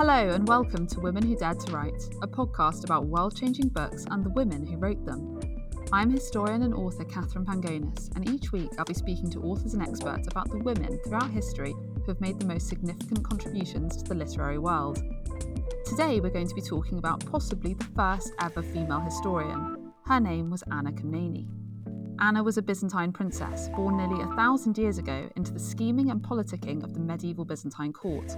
Hello, and welcome to Women Who Dared to Write, a podcast about world changing books and the women who wrote them. I'm historian and author Katherine Pangonis, and each week I'll be speaking to authors and experts about the women throughout history who have made the most significant contributions to the literary world. Today we're going to be talking about possibly the first ever female historian. Her name was Anna Komnene. Anna was a Byzantine princess born nearly a thousand years ago into the scheming and politicking of the medieval Byzantine court.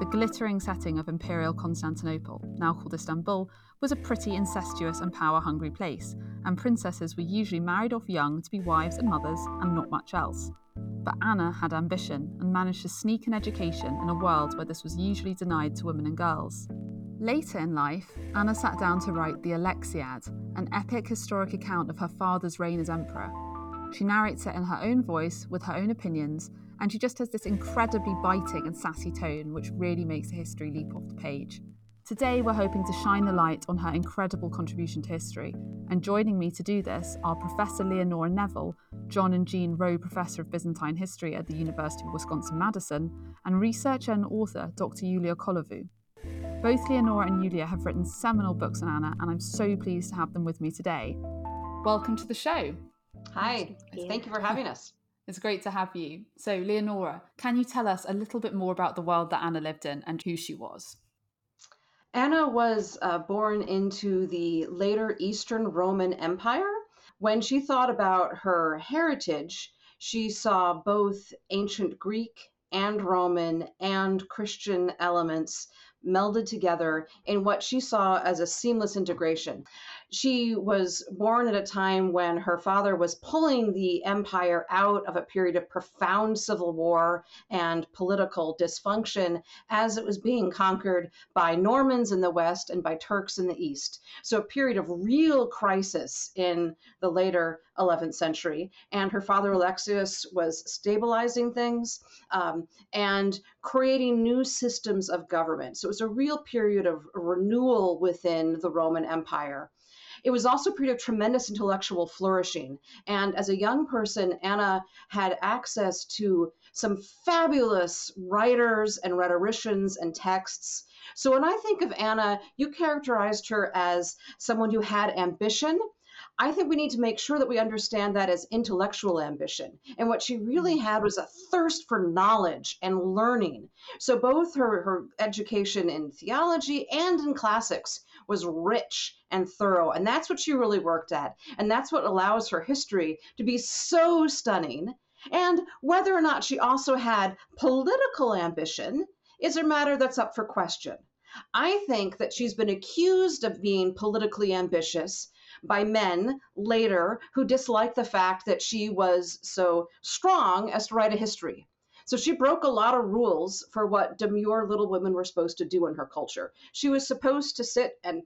The glittering setting of imperial Constantinople, now called Istanbul, was a pretty incestuous and power hungry place, and princesses were usually married off young to be wives and mothers and not much else. But Anna had ambition and managed to sneak an education in a world where this was usually denied to women and girls. Later in life, Anna sat down to write the Alexiad, an epic historic account of her father's reign as emperor. She narrates it in her own voice, with her own opinions, and she just has this incredibly biting and sassy tone which really makes the history leap off the page. Today, we're hoping to shine the light on her incredible contribution to history, and joining me to do this are Professor Leonora Neville, John and Jeanne Rowe Professor of Byzantine History at the University of Wisconsin Madison, and researcher and author Dr. Ioulia Kolovou. Both Leonora and Ioulia have written seminal books on Anna, and I'm so pleased to have them with me today. Welcome to the show. Hi, thank you for having us. It's great to have you. So, Leonora, can you tell us a little bit more about the world that Anna lived in and who she was? Anna was uh, born into the later Eastern Roman Empire. When she thought about her heritage, she saw both ancient Greek and Roman and Christian elements melded together in what she saw as a seamless integration. She was born at a time when her father was pulling the empire out of a period of profound civil war and political dysfunction as it was being conquered by Normans in the West and by Turks in the East. So, a period of real crisis in the later 11th century. And her father Alexius was stabilizing things um, and creating new systems of government. So, it was a real period of renewal within the Roman Empire. It was also a period of tremendous intellectual flourishing. And as a young person, Anna had access to some fabulous writers and rhetoricians and texts. So when I think of Anna, you characterized her as someone who had ambition. I think we need to make sure that we understand that as intellectual ambition. And what she really mm. had was a thirst for knowledge and learning. So both her, her education in theology and in classics was rich and thorough. And that's what she really worked at. And that's what allows her history to be so stunning. And whether or not she also had political ambition is a matter that's up for question. I think that she's been accused of being politically ambitious by men later who disliked the fact that she was so strong as to write a history. So she broke a lot of rules for what demure little women were supposed to do in her culture. She was supposed to sit and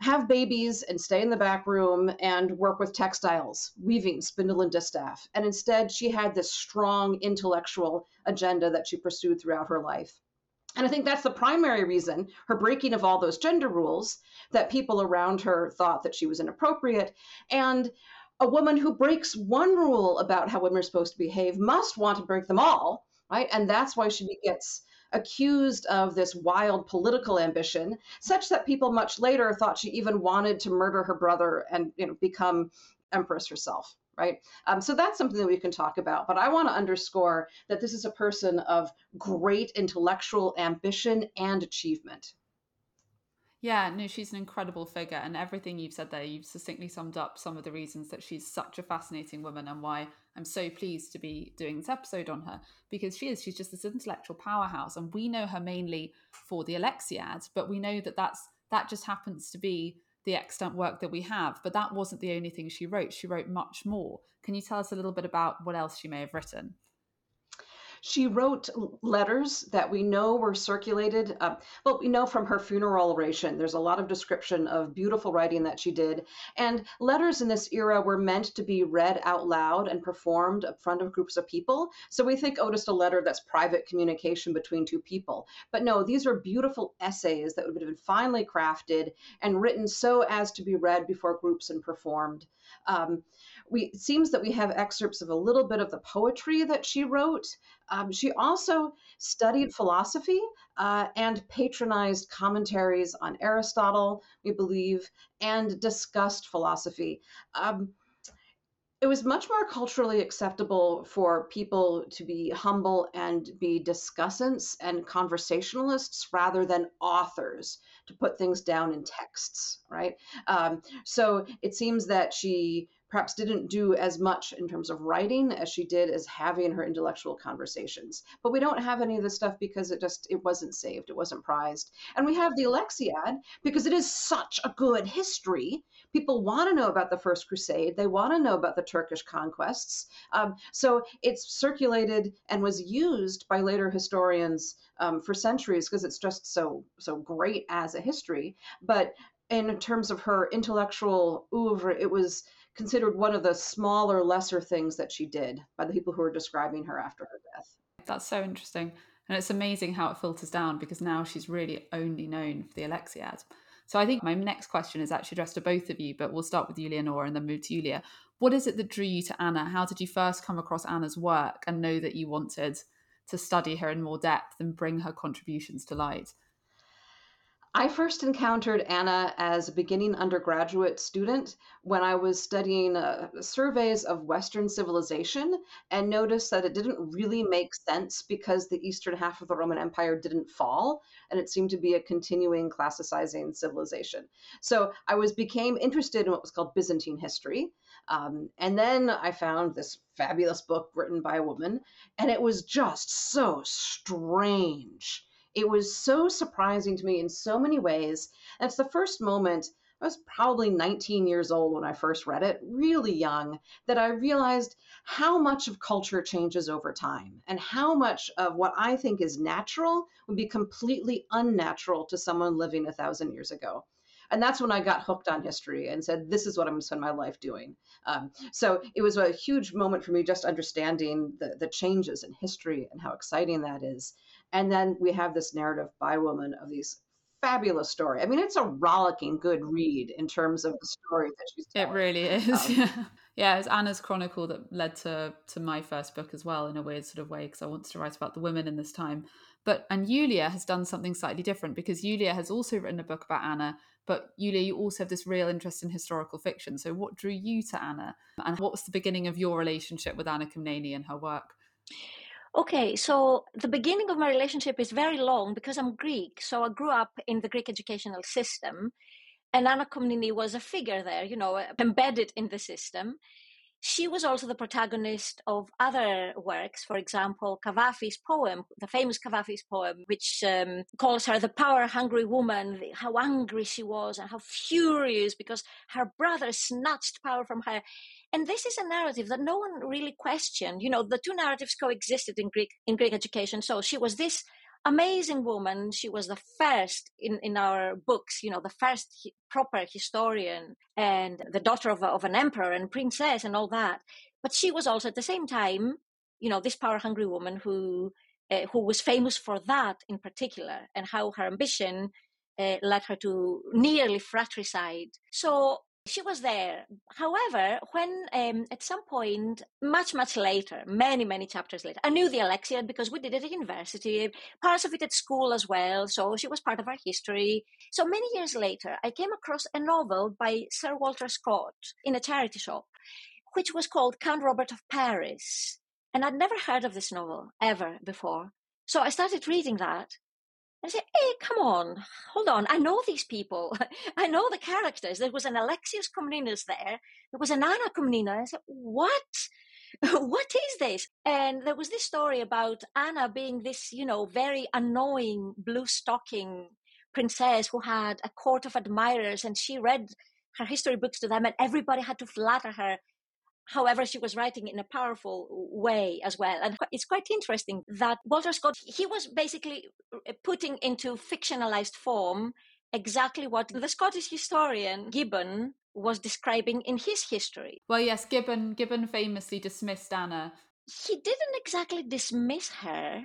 have babies and stay in the back room and work with textiles, weaving, spindle, and distaff. And instead, she had this strong intellectual agenda that she pursued throughout her life. And I think that's the primary reason, her breaking of all those gender rules, that people around her thought that she was inappropriate. And a woman who breaks one rule about how women are supposed to behave must want to break them all, right? And that's why she gets accused of this wild political ambition, such that people much later thought she even wanted to murder her brother and you know become empress herself. Right. Um, so that's something that we can talk about. But I want to underscore that this is a person of great intellectual ambition and achievement. Yeah, no, she's an incredible figure, and everything you've said there, you've succinctly summed up some of the reasons that she's such a fascinating woman and why I'm so pleased to be doing this episode on her because she is, she's just this intellectual powerhouse, and we know her mainly for the Alexiad, but we know that that's that just happens to be the extant work that we have, but that wasn't the only thing she wrote. She wrote much more. Can you tell us a little bit about what else she may have written? She wrote letters that we know were circulated. Uh, well, we know from her funeral oration, there's a lot of description of beautiful writing that she did. And letters in this era were meant to be read out loud and performed in front of groups of people. So we think, oh, just a letter that's private communication between two people. But no, these are beautiful essays that would have been finely crafted and written so as to be read before groups and performed. Um, we it seems that we have excerpts of a little bit of the poetry that she wrote. Um, she also studied philosophy. uh, and patronized commentaries on Aristotle, we believe, and discussed philosophy. Um, it was much more culturally acceptable for people to be humble and be discussants and conversationalists rather than authors to put things down in texts, right? Um, so it seems that she perhaps didn't do as much in terms of writing as she did as having her intellectual conversations. But we don't have any of this stuff because it just it wasn't saved, it wasn't prized. And we have the Alexiad because it is such a good history. People want to know about the First Crusade. They want to know about the Turkish conquests. Um, so it's circulated and was used by later historians um, for centuries because it's just so so great as a history. But in terms of her intellectual oeuvre, it was considered one of the smaller, lesser things that she did by the people who were describing her after her death. That's so interesting. And it's amazing how it filters down because now she's really only known for the Alexiad. So I think my next question is actually addressed to both of you, but we'll start with Julia Nora and then move to Julia. What is it that drew you to Anna? How did you first come across Anna's work and know that you wanted to study her in more depth and bring her contributions to light? I first encountered Anna as a beginning undergraduate student when I was studying uh, surveys of Western civilization and noticed that it didn't really make sense because the eastern half of the Roman Empire didn't fall and it seemed to be a continuing classicizing civilization. So I was became interested in what was called Byzantine history. Um, and then I found this fabulous book written by a woman, and it was just so strange it was so surprising to me in so many ways. That's the first moment. I was probably 19 years old when I first read it, really young, that I realized how much of culture changes over time and how much of what I think is natural would be completely unnatural to someone living a thousand years ago. And that's when I got hooked on history and said, this is what I'm going to spend my life doing. Um, so it was a huge moment for me just understanding the, the changes in history and how exciting that is. And then we have this narrative by woman of these fabulous story. I mean, it's a rollicking good read in terms of the story that she's telling. It really is. Um, yeah, it's Anna's Chronicle that led to to my first book as well in a weird sort of way because I wanted to write about the women in this time. But and Ioulia has done something slightly different because Ioulia has also written a book about Anna. But Ioulia, you also have this real interest in historical fiction. So what drew you to Anna, and what was the beginning of your relationship with Anna Komnene and her work? Okay, so the beginning of my relationship is very long because I'm Greek. So I grew up in the Greek educational system, and Anna Komnene was a figure there, you know, embedded in the system. She was also the protagonist of other works, for example, Cavafy's poem, the famous Cavafy's poem, which um, calls her the power hungry woman, how angry she was and how furious because her brother snatched power from her. And this is a narrative that no one really questioned. You know, the two narratives coexisted in Greek in Greek education. So she was this amazing woman. She was the first in, in our books, you know, the first hi- proper historian and the daughter of, a, of an emperor and princess and all that. But she was also at the same time, you know, this power hungry woman who uh, who was famous for that in particular and how her ambition uh, led her to nearly fratricide. So she was there. However, when um, at some point, much, much later, many, many chapters later, I knew the Alexiad because we did it at university, parts of it at school as well. So she was part of our history. So many years later, I came across a novel by Sir Walter Scott in a charity shop, which was called Count Robert of Paris. And I'd never heard of this novel ever before. So I started reading that I said, hey, come on, hold on. I know these people. I know the characters. There was an Alexius Comnenus there. There was an Anna Komnene. I said, what? what is this? And there was this story about Anna being this, you know, very annoying blue stocking princess who had a court of admirers and she read her history books to them and everybody had to flatter her However, she was writing in a powerful way as well. And it's quite interesting that Walter Scott, he was basically uh, putting into fictionalized form exactly what the Scottish historian Gibbon was describing in his history. Well, yes, Gibbon Gibbon famously dismissed Anna. He didn't exactly dismiss her.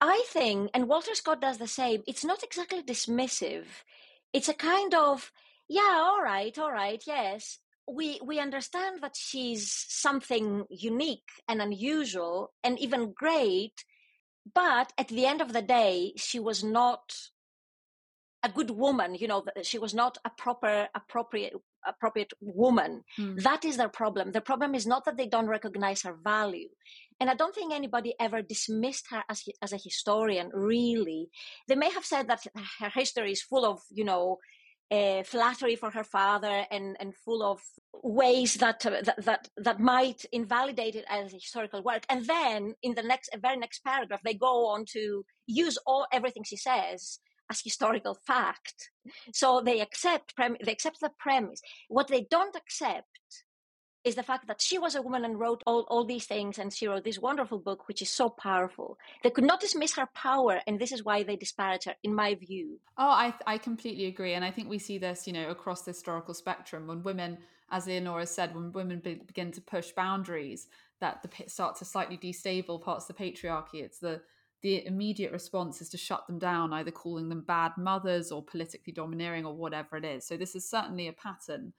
I think, and Walter Scott does the same, it's not exactly dismissive. It's a kind of, yeah, all right, all right, yes we we understand that she's something unique and unusual and even great but at the end of the day, she was not a good woman. You know, she was not a proper, appropriate, appropriate woman. Mm. That is their problem. The problem is not that they don't recognize her value. And I don't think anybody ever dismissed her as, as a historian, really. They may have said that her history is full of, you know, uh, flattery for her father and, and full of ways that, uh, that, that that might invalidate it as a historical work. And then in the next very next paragraph, they go on to use all everything she says as historical fact. So they accept they accept the premise. What they don't accept is the fact that she was a woman and wrote all, all these things and she wrote this wonderful book which is so powerful they could not dismiss her power and this is why they disparage her in my view oh i i completely agree and i think we see this you know across the historical spectrum when women as leonora said when women be, begin to push boundaries that the pit start to slightly destabilize parts of the patriarchy it's the the immediate response is to shut them down either calling them bad mothers or politically domineering or whatever it is so this is certainly a pattern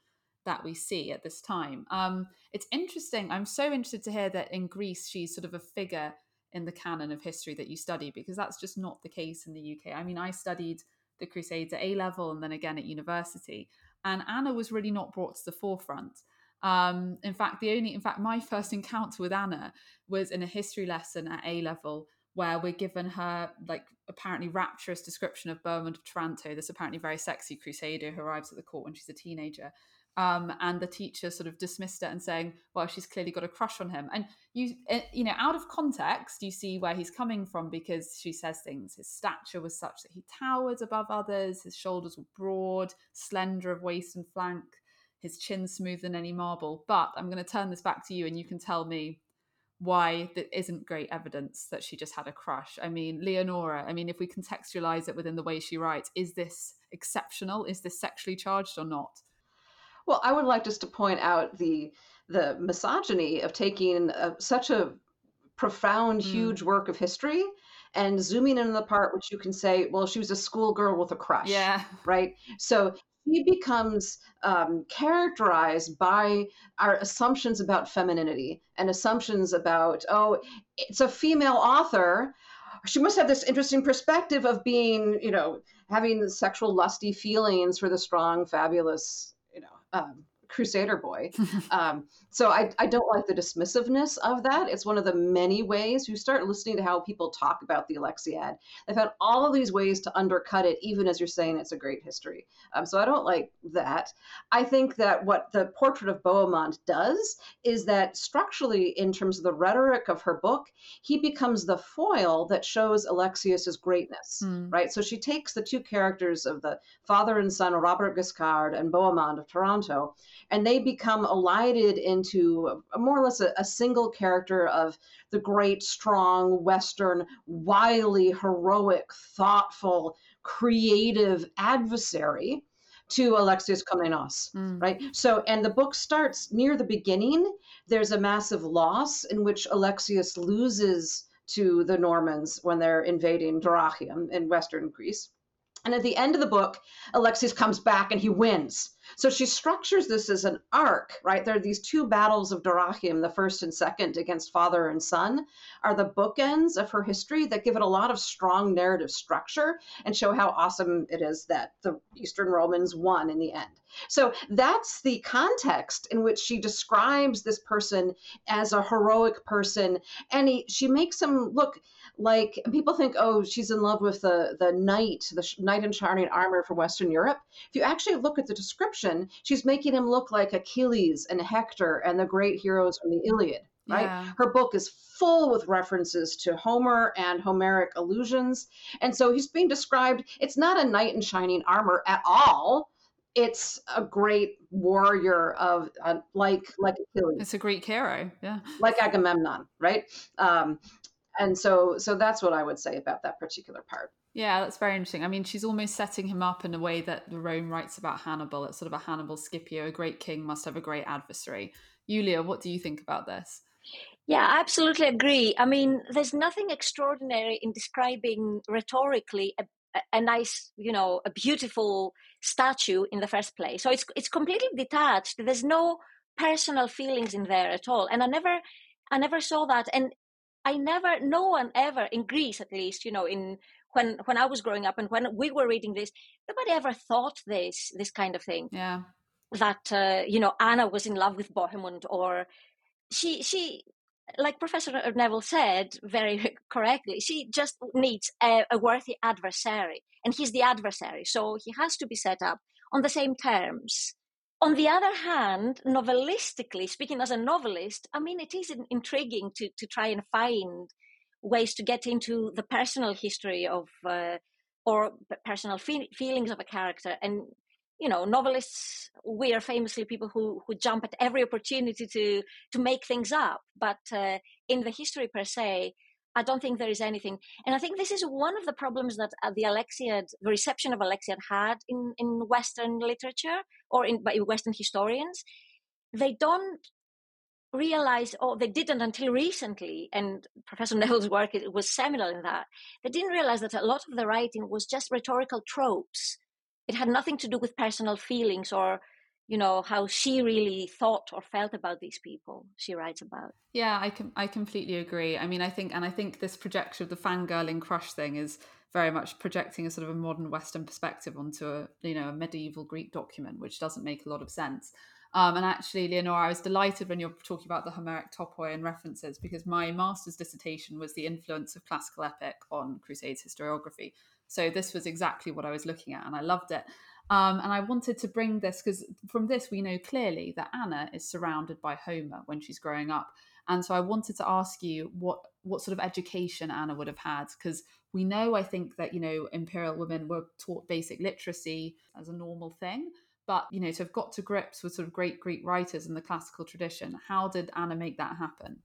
that we see at this time. Um, it's interesting. I'm so interested to hear that in Greece, she's sort of a figure in the canon of history that you study, because that's just not the case in the UK. I mean, I studied the Crusades at A level and then again at university, and Anna was really not brought to the forefront. Um, in fact, the only, in fact, my first encounter with Anna was in a history lesson at A level where we're given her like apparently rapturous description of Bohemond of Taranto, this apparently very sexy crusader who arrives at the court when she's a teenager. Um, and the teacher sort of dismissed it and saying, "Well, she's clearly got a crush on him." And you, eh, you know, out of context, you see where he's coming from because she says things. His stature was such that he towered above others. His shoulders were broad, slender of waist and flank. His chin smoother than any marble. But I'm going to turn this back to you, and you can tell me why that isn't great evidence that she just had a crush. I mean, Leonora. I mean, if we contextualize it within the way she writes, is this exceptional? Is this sexually charged or not? Well, I would like just to point out the the misogyny of taking a, such a profound, mm. huge work of history and zooming in on the part which you can say, well, she was a schoolgirl with a crush. Yeah. Right. So he becomes um, characterized by our assumptions about femininity and assumptions about, oh, it's a female author. She must have this interesting perspective of being, you know, having sexual lusty feelings for the strong, fabulous um, crusader boy. um, so I, I don't like the dismissiveness of that. It's one of the many ways you start listening to how people talk about the Alexiad. They've had all of these ways to undercut it, even as you're saying it's a great history. Um, so I don't like that. I think that what the portrait of Bohemond does is that structurally, in terms of the rhetoric of her book, he becomes the foil that shows Alexius's greatness, mm. right? So she takes the two characters of the father and son, Robert Guiscard and Bohemond of Taranto, and they become elided into a, more or less a, a single character of the great, strong, Western, wily, heroic, thoughtful, creative adversary to Alexius Komnenos, mm. right? So, and the book starts near the beginning. There's a massive loss in which Alexius loses to the Normans when they're invading Dyrrhachium in Western Greece. And at the end of the book, Alexius comes back and he wins. So she structures this as an arc, right? There are these two battles of Dyrrhachium, the first and second against father and son, are the bookends of her history that give it a lot of strong narrative structure and show how awesome it is that the Eastern Romans won in the end. So that's the context in which she describes this person as a heroic person. And he, she makes him look like people think, oh, she's in love with the, the knight, the knight in shining armor from Western Europe. If you actually look at the description, she's making him look like Achilles and Hector and the great heroes from the Iliad right? Yeah. Her book is full with references to Homer and Homeric allusions. And so he's being described, it's not a knight in shining armor at all it's a great warrior of uh, like like Achilles. It's a great hero, yeah, like Agamemnon, right? Um, and so so that's what I would say about that particular part. Yeah, that's very interesting. I mean, she's almost setting him up in a way that Rome writes about Hannibal. It's sort of a Hannibal Scipio. A great king must have a great adversary. Julia, what do you think about this? Yeah, I absolutely agree. I mean, there's nothing extraordinary in describing rhetorically a, a nice, you know, a beautiful statue in the first place. So it's it's completely detached. There's no personal feelings in there at all. And I never I never saw that. And I never, no one ever in Greece, at least, you know, in when when I was growing up and when we were reading this, nobody ever thought this this kind of thing. Yeah, that uh, you know Anna was in love with Bohemond, or she she like Professor Neville said very correctly, she just needs a, a worthy adversary, and he's the adversary, so he has to be set up on the same terms on the other hand, novelistically, speaking as a novelist, I mean, it is intriguing to, to try and find ways to get into the personal history of uh, or personal fe- feelings of a character. And, you know, novelists, we are famously people who, who jump at every opportunity to, to make things up. But uh, in the history per se, I don't think there is anything. And I think this is one of the problems that uh, the Alexiad, the reception of Alexiad had in, in Western literature or in by Western historians. They don't realize, or they didn't until recently, and Professor Neville's work was seminal in that. They didn't realize that a lot of the writing was just rhetorical tropes. It had nothing to do with personal feelings or you know how she really thought or felt about these people she writes about. Yeah i can i completely agree. I mean i think and i think this projection of the fangirling crush thing is very much projecting a sort of a modern western perspective onto a you know a medieval greek document which doesn't make a lot of sense. Um, and actually leonora i was delighted when you're talking about the homeric topoi and references because my master's dissertation was the influence of classical epic on crusades historiography. So this was exactly what i was looking at and i loved it um, and I wanted to bring this because from this we know clearly that Anna is surrounded by Homer when she's growing up. And so I wanted to ask you what what sort of education Anna would have had because we know I think that you know imperial women were taught basic literacy as a normal thing. But you know to have got to grips with sort of great Greek writers in the classical tradition, how did Anna make that happen?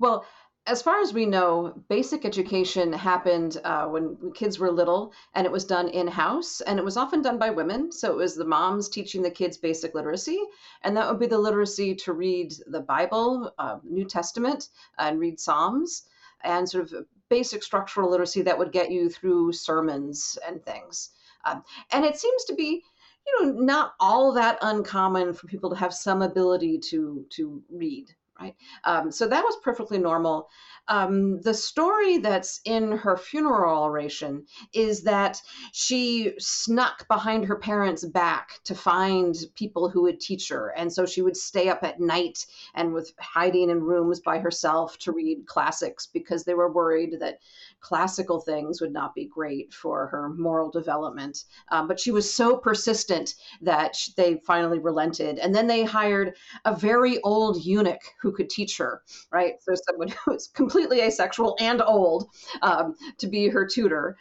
Well, as far as we know, basic education happened uh, when kids were little, and it was done in house, and it was often done by women. So it was the moms teaching the kids basic literacy, and that would be the literacy to read the Bible, uh, New Testament, and read Psalms, and sort of basic structural literacy that would get you through sermons and things. Um, and it seems to be you know not all that uncommon for people to have some ability to to read right? Um, so that was perfectly normal. Um, the story that's in her funeral oration is that she snuck behind her parents' back to find people who would teach her. And so she would stay up at night and with hiding in rooms by herself to read classics because they were worried that classical things would not be great for her moral development. Um, but she was so persistent that they finally relented. And then they hired a very old eunuch who could teach her, right? So someone who was completely asexual and old um, to be her tutor.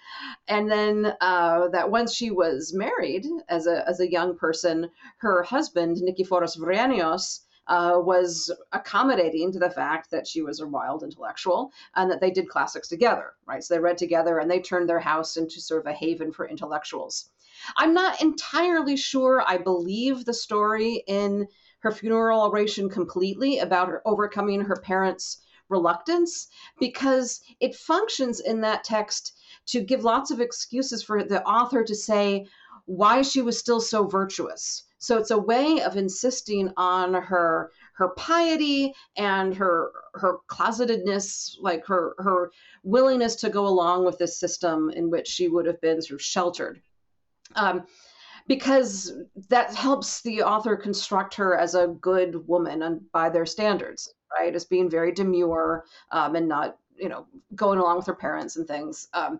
And then uh, that once she was married as a, as a young person, her husband, Nikiforos Virianios, uh, was accommodating to the fact that she was a wild intellectual and that they did classics together, right? So they read together and they turned their house into sort of a haven for intellectuals. I'm not entirely sure I believe the story in her funeral oration completely about her overcoming her parents' reluctance because it functions in that text to give lots of excuses for the author to say why she was still so virtuous so it's a way of insisting on her her piety and her her closetedness, like her her willingness to go along with this system in which she would have been sort of sheltered. Um, because that helps the author construct her as a good woman and by their standards, right? As being very demure um, and not, you know, going along with her parents and things. Um,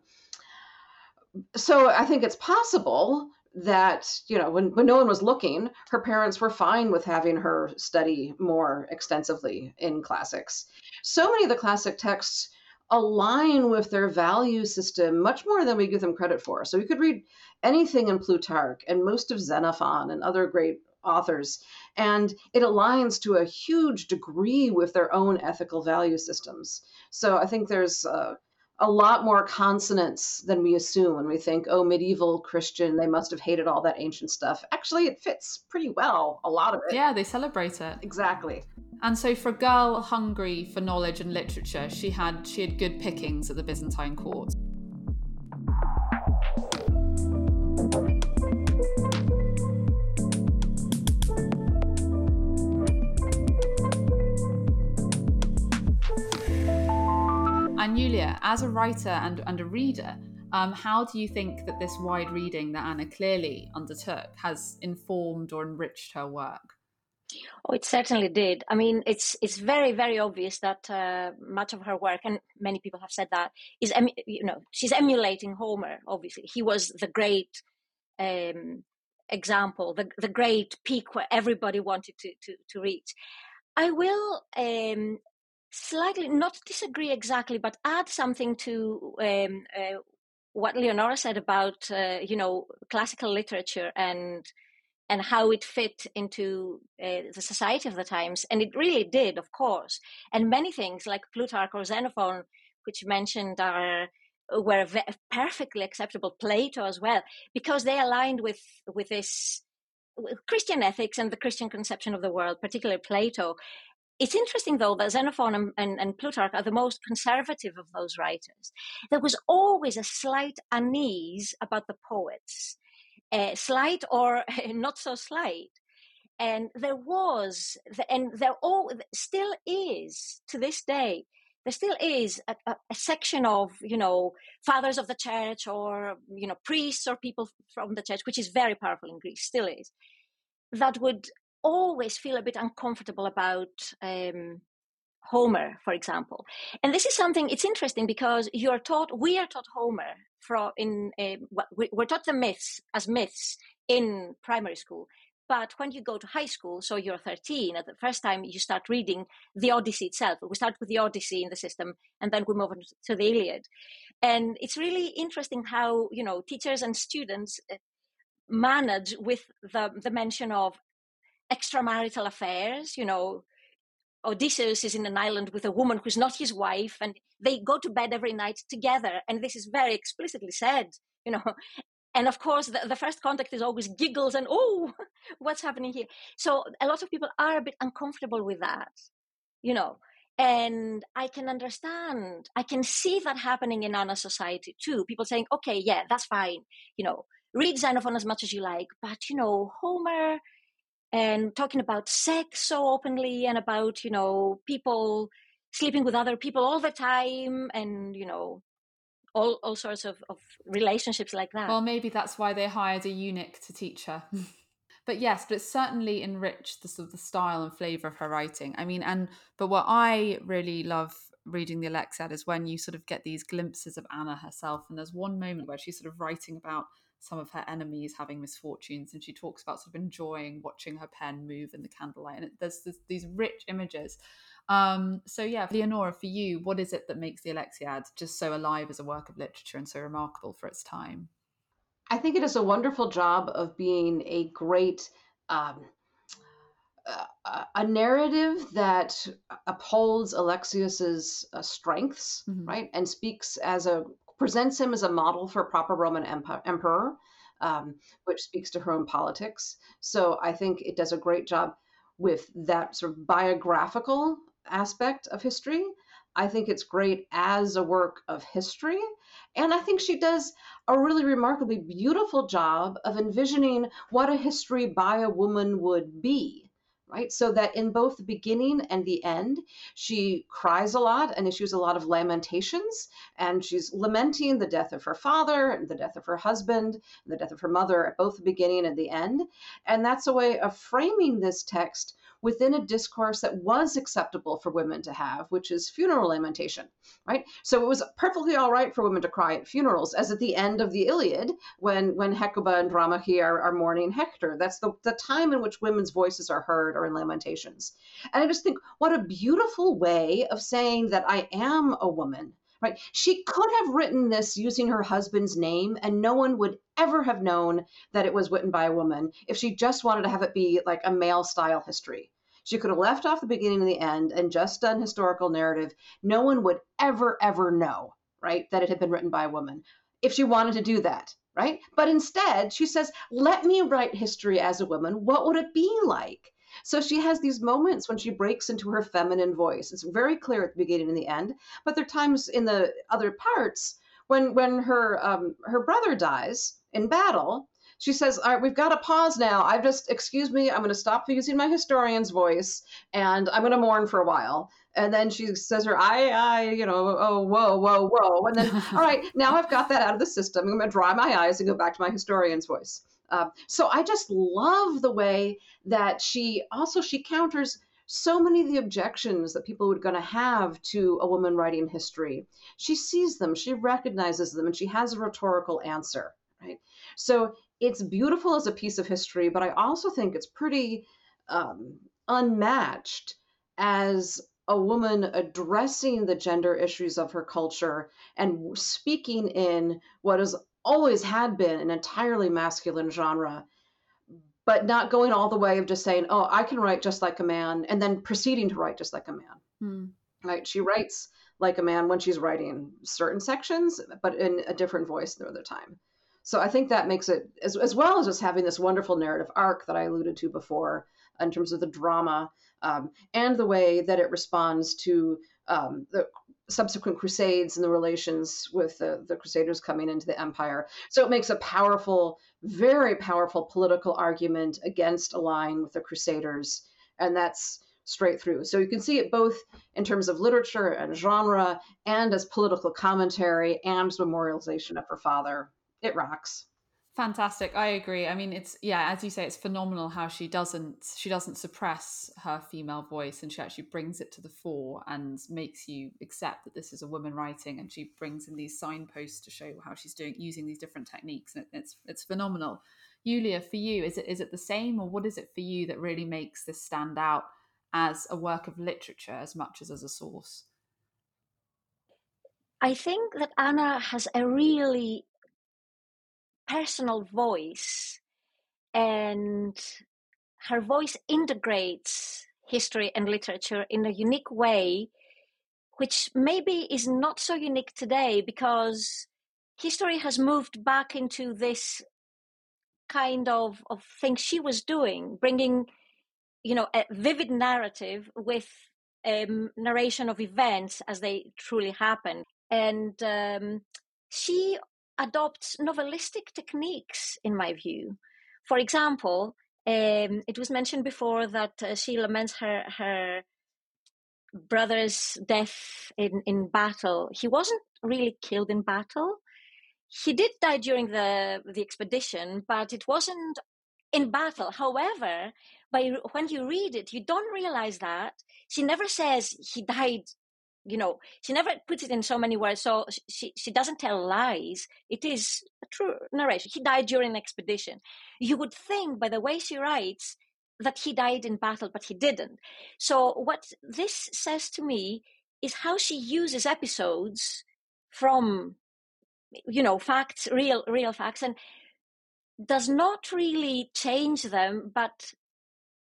so I think it's possible that you know when, when no one was looking her parents were fine with having her study more extensively in classics so many of the classic texts align with their value system much more than we give them credit for so you could read anything in plutarch and most of xenophon and other great authors and it aligns to a huge degree with their own ethical value systems so i think there's uh, a lot more consonance than we assume when we think, oh, medieval Christian, they must have hated all that ancient stuff. Actually, it fits pretty well, a lot of it. Yeah, they celebrate it. Exactly. And so for a girl hungry for knowledge and literature, she had she had good pickings at the Byzantine court. And Julia, as a writer and, and a reader, um, how do you think that this wide reading that Anna clearly undertook has informed or enriched her work? Oh, it certainly did. I mean, it's it's very very obvious that uh, much of her work, and many people have said that, is you know she's emulating Homer. Obviously, he was the great um, example, the the great peak where everybody wanted to to, to reach. I will um, slightly not disagree exactly, but add something to um, uh, what Leonora said about uh, you know classical literature and and how it fit into uh, the society of the times, and it really did, of course. And many things like Plutarch or Xenophon, which mentioned are were perfectly acceptable. Plato as well, because they aligned with with this with Christian ethics and the Christian conception of the world, particularly Plato. It's interesting, though, that Xenophon and, and, and, Plutarch are the most conservative of those writers. There was always a slight unease about the poets, uh, slight or not so slight. And there was, and there all still is to this day, there still is a, a, a, section of you know fathers of the church or you know priests or people from the church which is very powerful in greece still is that would always feel a bit uncomfortable about um, Homer, for example. And this is something, it's interesting because you're taught, we are taught Homer from in, uh, we're taught the myths as myths in primary school. But when you go to high school, so you're 13, at the first time you start reading the Odyssey itself. We start with the Odyssey in the system, and then we move on to the Iliad. And it's really interesting how, you know, teachers and students uh, manage with the, the mention of extramarital affairs. You know, Odysseus is in an island with a woman who's not his wife, and they go to bed every night together. And this is very explicitly said, you know. And of course, the, the first contact is always giggles and, oh, what's happening here? So a lot of people are a bit uncomfortable with that, you know. And I can understand, I can see that happening in Anna's society too. People saying, okay, yeah, that's fine, you know, read Xenophon as much as you like, but, you know, Homer, and talking about sex so openly and about you know people sleeping with other people all the time and you know all, all sorts of, of relationships like that. Well maybe that's why they hired a eunuch to teach her. But yes but it certainly enriched the sort of the style and flavor of her writing. I mean and but what i really love reading the alexiad is when you sort of get these glimpses of anna herself and there's one moment where she's sort of writing about some of her enemies having misfortunes and she talks about sort of enjoying watching her pen move in the candlelight and it, there's this, these rich images um, so yeah leonora for you what is it that makes the alexiad just so alive as a work of literature and so remarkable for its time i think it does a wonderful job of being a great um, uh, a narrative that upholds Alexius's uh, strengths, mm-hmm. right, and speaks as a presents him as a model for proper Roman emperor, um, which speaks to her own politics. So I think it does a great job with that sort of biographical aspect of history. I think it's great as a work of history. And I think she does a really remarkably beautiful job of envisioning what a history by a woman would be right? So that in both the beginning and the end, she cries a lot and issues a lot of lamentations, and she's lamenting the death of her father and the death of her husband and the death of her mother at both the beginning and the end. And that's a way of framing this text within a discourse that was acceptable for women to have, which is funeral lamentation, right? So it was perfectly all right for women to cry at funerals, as at the end of the Iliad, when when Hecuba and Andromache are, are mourning Hector. That's the, the time in which women's voices are heard or in lamentations. And I just think, what a beautiful way of saying that I am a woman right? She could have written this using her husband's name, and no one would ever have known that it was written by a woman if she just wanted to have it be like a male style history. She could have left off the beginning and the end and just done historical narrative. No one would ever, ever know, right, that it had been written by a woman if she wanted to do that, right? But instead, she says, let me write history as a woman. What would it be like? So she has these moments when she breaks into her feminine voice. It's very clear at the beginning and the end, but there are times in the other parts when when her um, her brother dies in battle she says, All right, we've got to pause now. I've just, excuse me, I'm going to stop using my historian's voice and I'm going to mourn for a while. And then she says her, I, I, you know, oh, whoa, whoa, whoa. And then, all right, now I've got that out of the system. I'm going to dry my eyes and go back to my historian's voice. Uh, so I just love the way that she also she counters so many of the objections that people were going to have to a woman writing history. She sees them, she recognizes them, and she has a rhetorical answer. Right. So it's beautiful as a piece of history, but I also think it's pretty um, unmatched as a woman addressing the gender issues of her culture and speaking in what has always had been an entirely masculine genre but not going all the way of just saying, "Oh, I can write just like a man," and then proceeding to write just like a man. Hmm. Right? She writes like a man when she's writing certain sections, but in a different voice the other time. So I think that makes it, as, as well as just having this wonderful narrative arc that I alluded to before, in terms of the drama um, and the way that it responds to um, the subsequent crusades and the relations with the, the crusaders coming into the empire. So it makes a powerful, very powerful political argument against allying with the crusaders. And that's straight through. So you can see it both in terms of literature and genre and as political commentary and memorialization of her father. It rocks. Fantastic. I agree. I mean, it's yeah, as you say, it's phenomenal how she doesn't she doesn't suppress her female voice and she actually brings it to the fore and makes you accept that this is a woman writing and she brings in these signposts to show how she's doing using these different techniques and it, it's it's phenomenal. Ioulia, for you, is it is it the same or what is it for you that really makes this stand out as a work of literature as much as as a source? I think that Anna has a really personal voice and her voice integrates history and literature in a unique way which maybe is not so unique today because history has moved back into this kind of, of thing she was doing bringing you know a vivid narrative with a narration of events as they truly happened. And um, she adopts novelistic techniques, in my view. For example, um, it was mentioned before that uh, she laments her her brother's death in, in battle. He wasn't really killed in battle. He did die during the the expedition, but it wasn't in battle. However, by when you read it, you don't realize that she never says he died you know she never puts it in so many words so she she doesn't tell lies. It is a true narration. He died during an expedition. You would think by the way she writes that he died in battle but he didn't. So what this says to me is how she uses episodes from you know facts real real facts and does not really change them but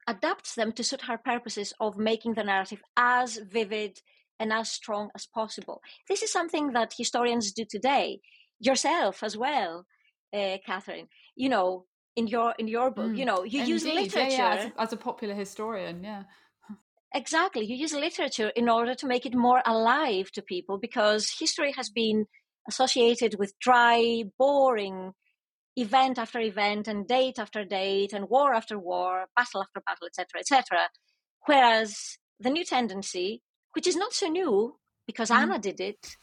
adapts them to suit her purposes of making the narrative as vivid and as strong as possible. This is something that historians do today, yourself as well, uh, Catherine. You know, in your in your book, mm. you know, you Indeed. use literature yeah, yeah. As, a, as a popular historian, yeah. Exactly, you use literature in order to make it more alive to people because history has been associated with dry, boring event after event and date after date and war after war, battle after battle, etc., etc. Whereas the new tendency which is not so new because mm. Anna did it,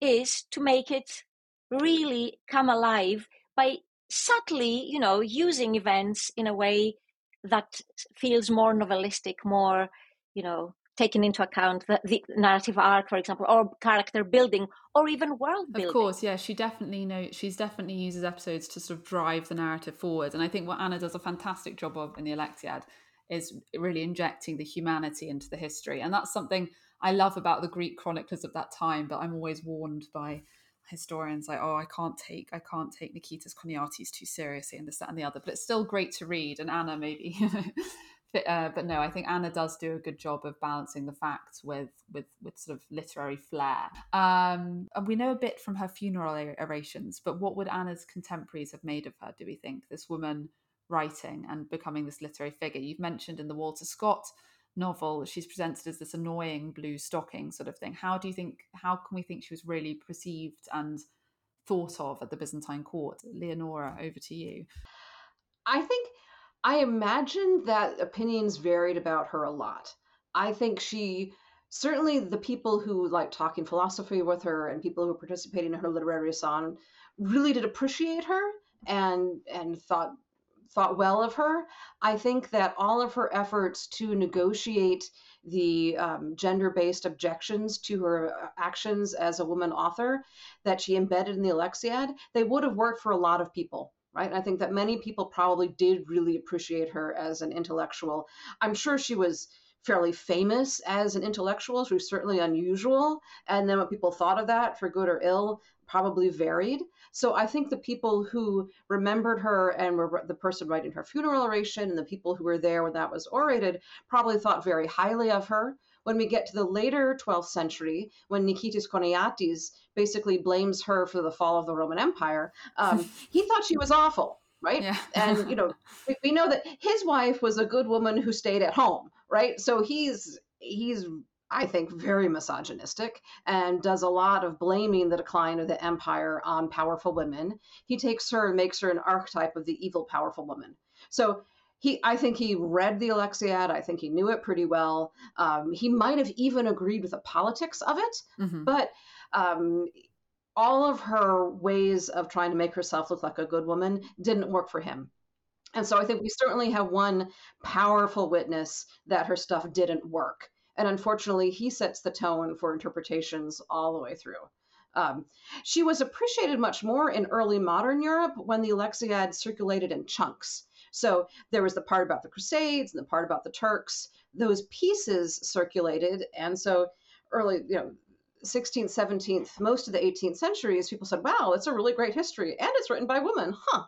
is to make it really come alive by subtly, you know, using events in a way that feels more novelistic, more, you know, taking into account the, the, narrative arc, for example, or character building, or even world building. Of course, yeah, she definitely know she's definitely uses episodes to sort of drive the narrative forward, and I think what Anna does a fantastic job of in the Alexiad is really injecting the humanity into the history. And that's something I love about the Greek chroniclers of that time, but I'm always warned by historians like, oh, I can't take I can't take Nikitas Choniates too seriously and this, that and the other. But it's still great to read. And Anna maybe uh, but no, I think Anna does do a good job of balancing the facts with with with sort of literary flair. Um, and we know a bit from her funeral orations, but what would Anna's contemporaries have made of her? Do we think this woman writing and becoming this literary figure. You've mentioned in the Walter Scott novel, she's presented as this annoying blue stocking sort of thing. How do you think, how can we think she was really perceived and thought of at the Byzantine court? Leonora, over to you. I think I imagine that opinions varied about her a lot. I think she certainly the people who like talking philosophy with her and people who participated in her literary song really did appreciate her and and thought thought well of her. I think that all of her efforts to negotiate the um, gender based objections to her uh, actions as a woman author that she embedded in the Alexiad, they would have worked for a lot of people. Right. I think that many people probably did really appreciate her as an intellectual. I'm sure she was fairly famous as an intellectual, which was certainly unusual. And then what people thought of that, for good or ill, probably varied. So I think the people who remembered her and were the person writing her funeral oration and the people who were there when that was orated probably thought very highly of her. When we get to the later 12th century, when Nikitas Choniates basically blames her for the fall of the Roman Empire, um, he thought she was awful right? Yeah. and you know, we, we, know that his wife was a good woman who stayed at home, right? So he's he's I think, very misogynistic and does a lot of blaming the decline of the empire on powerful women. He takes her and makes her an archetype of the evil, powerful woman. So he, I think he read the Alexiad. I think he knew it pretty well. Um, he might have even agreed with the politics of it, mm-hmm. but um, all of her ways of trying to make herself look like a good woman didn't work for him. And so I think we certainly have one powerful witness that her stuff didn't work. And unfortunately, he sets the tone for interpretations all the way through. Um, she was appreciated much more in early modern Europe when the Alexiad circulated in chunks. So there was the part about the Crusades and the part about the Turks. Those pieces circulated. And so early, you know, 16th, 17th, most of the 18th centuries, people said, wow, it's a really great history. And it's written by women. Huh.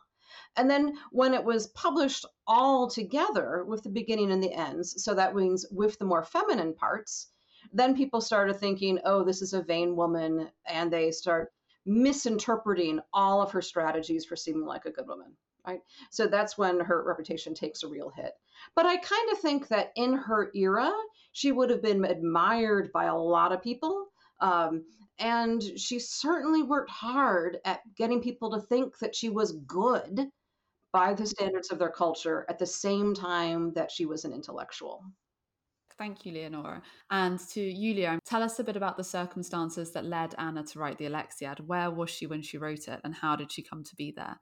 And then when it was published all together with the beginning and the ends, so that means with the more feminine parts, then people started thinking, oh, this is a vain woman, and they start misinterpreting all of her strategies for seeming like a good woman. Right? So that's when her reputation takes a real hit. But I kind of think that in her era, she would have been admired by a lot of people. Um, and she certainly worked hard at getting people to think that she was good by the standards of their culture at the same time that she was an intellectual. Thank you, Leonora. And to Ioulia, tell us a bit about the circumstances that led Anna to write the Alexiad. Where was she when she wrote it, and how did she come to be there?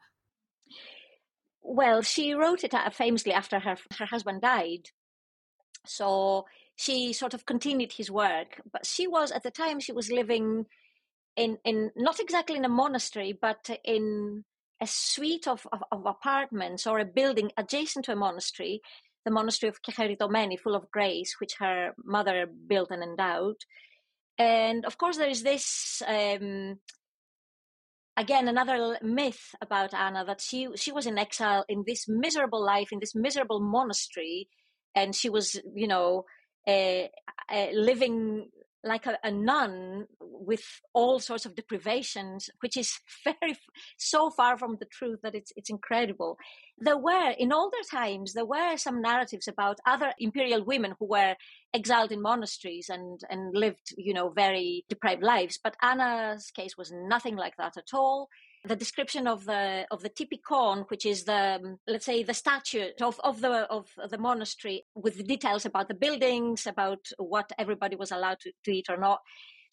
Well, she wrote it uh, famously after her, her husband died. So she sort of continued his work. But she was, at the time, she was living in, in not exactly in a monastery, but in a suite of, of, of, apartments or a building adjacent to a monastery, the monastery of Kecheritomeni, full of grace, which her mother built and endowed. And of course, there is this um, again another myth about Anna that she she was in exile in this miserable life in this miserable monastery, and she was you know uh, uh, living like a, a, nun with all sorts of deprivations, which is very so far from the truth that it's it's incredible. There were in older times there were some narratives about other imperial women who were exiled in monasteries and and lived you know very deprived lives, but Anna's case was nothing like that at all the description of the of the typikon, which is the let's say the statute of, of the of the monastery with details about the buildings, about what everybody was allowed to, to eat or not,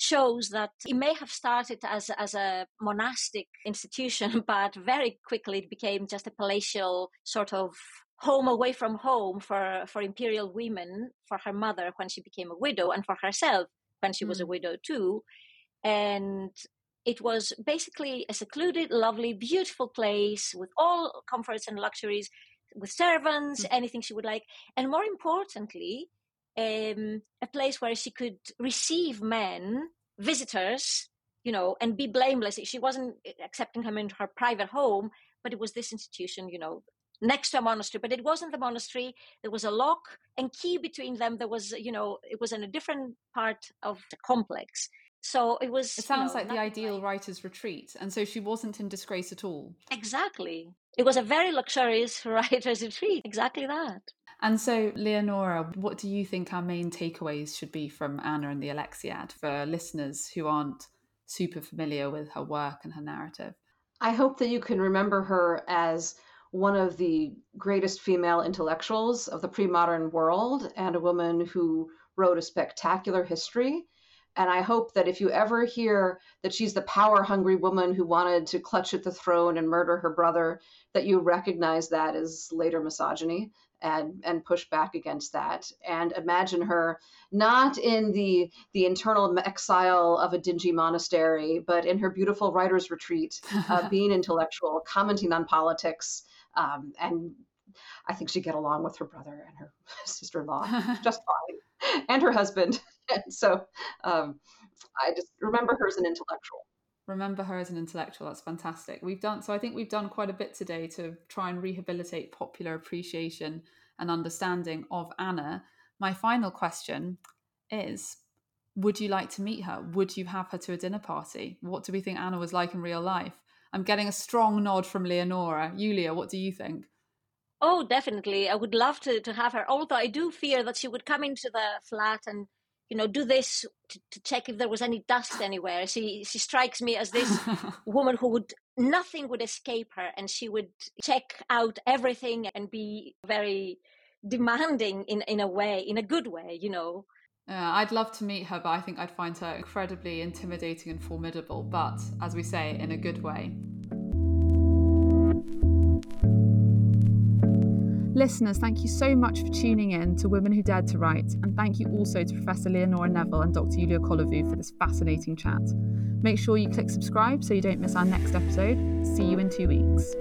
shows that it may have started as as a monastic institution, but very quickly it became just a palatial sort of home away from home for for imperial women, for her mother when she became a widow, and for herself when she mm. was a mm. widow too. And it was basically a secluded, lovely, beautiful place with all comforts and luxuries, with servants, mm-hmm. anything she would like, and more importantly, um, a place where she could receive men, visitors, you know, and be blameless. She wasn't accepting him into her private home, but it was this institution, you know, next to a monastery. But it wasn't the monastery. There was a lock and key between them. There was, you know, it was in a different part of the complex. So it was. It sounds you know, like the ideal like... writer's retreat. And so she wasn't in disgrace at all. Exactly. It was a very luxurious writer's retreat. Exactly that. And so, Leonora, what do you think our main takeaways should be from Anna and the Alexiad for listeners who aren't super familiar with her work and her narrative? I hope that you can remember her as one of the greatest female intellectuals of the pre modern world and a woman who wrote a spectacular history. And I hope that if you ever hear that she's the power hungry woman who wanted to clutch at the throne and murder her brother, that you recognize that as later misogyny and and push back against that and imagine her not in the the internal exile of a dingy monastery but in her beautiful writer's retreat uh, being intellectual commenting on politics um, and i think she'd get along with her brother and her sister-in-law just fine and her husband. And so um, i just remember her as an intellectual remember her as an intellectual that's fantastic. We've done so i think we've done quite a bit today to try and rehabilitate popular appreciation and understanding of anna. My final question is would you like to meet her? Would you have her to a dinner party? What do we think anna was like in real life? I'm getting a strong nod from leonora. Ioulia what do you think? Oh definitely. I would love to, to have her although i do fear that she would come into the flat and you know, do this to, to, check if there was any dust anywhere. She she strikes me as this woman who would nothing would escape her, and she would check out everything and be very demanding in in a way, in a good way, you know. Uh, I'd love to meet her, but I think I'd find her incredibly intimidating and formidable. But as we say, in a good way. Listeners, thank you so much for tuning in to Women Who Dared to Write, and thank you also to Professor Leonora Neville and Dr. Ioulia Kolovou for this fascinating chat. Make sure you click subscribe so you don't miss our next episode. See you in two weeks.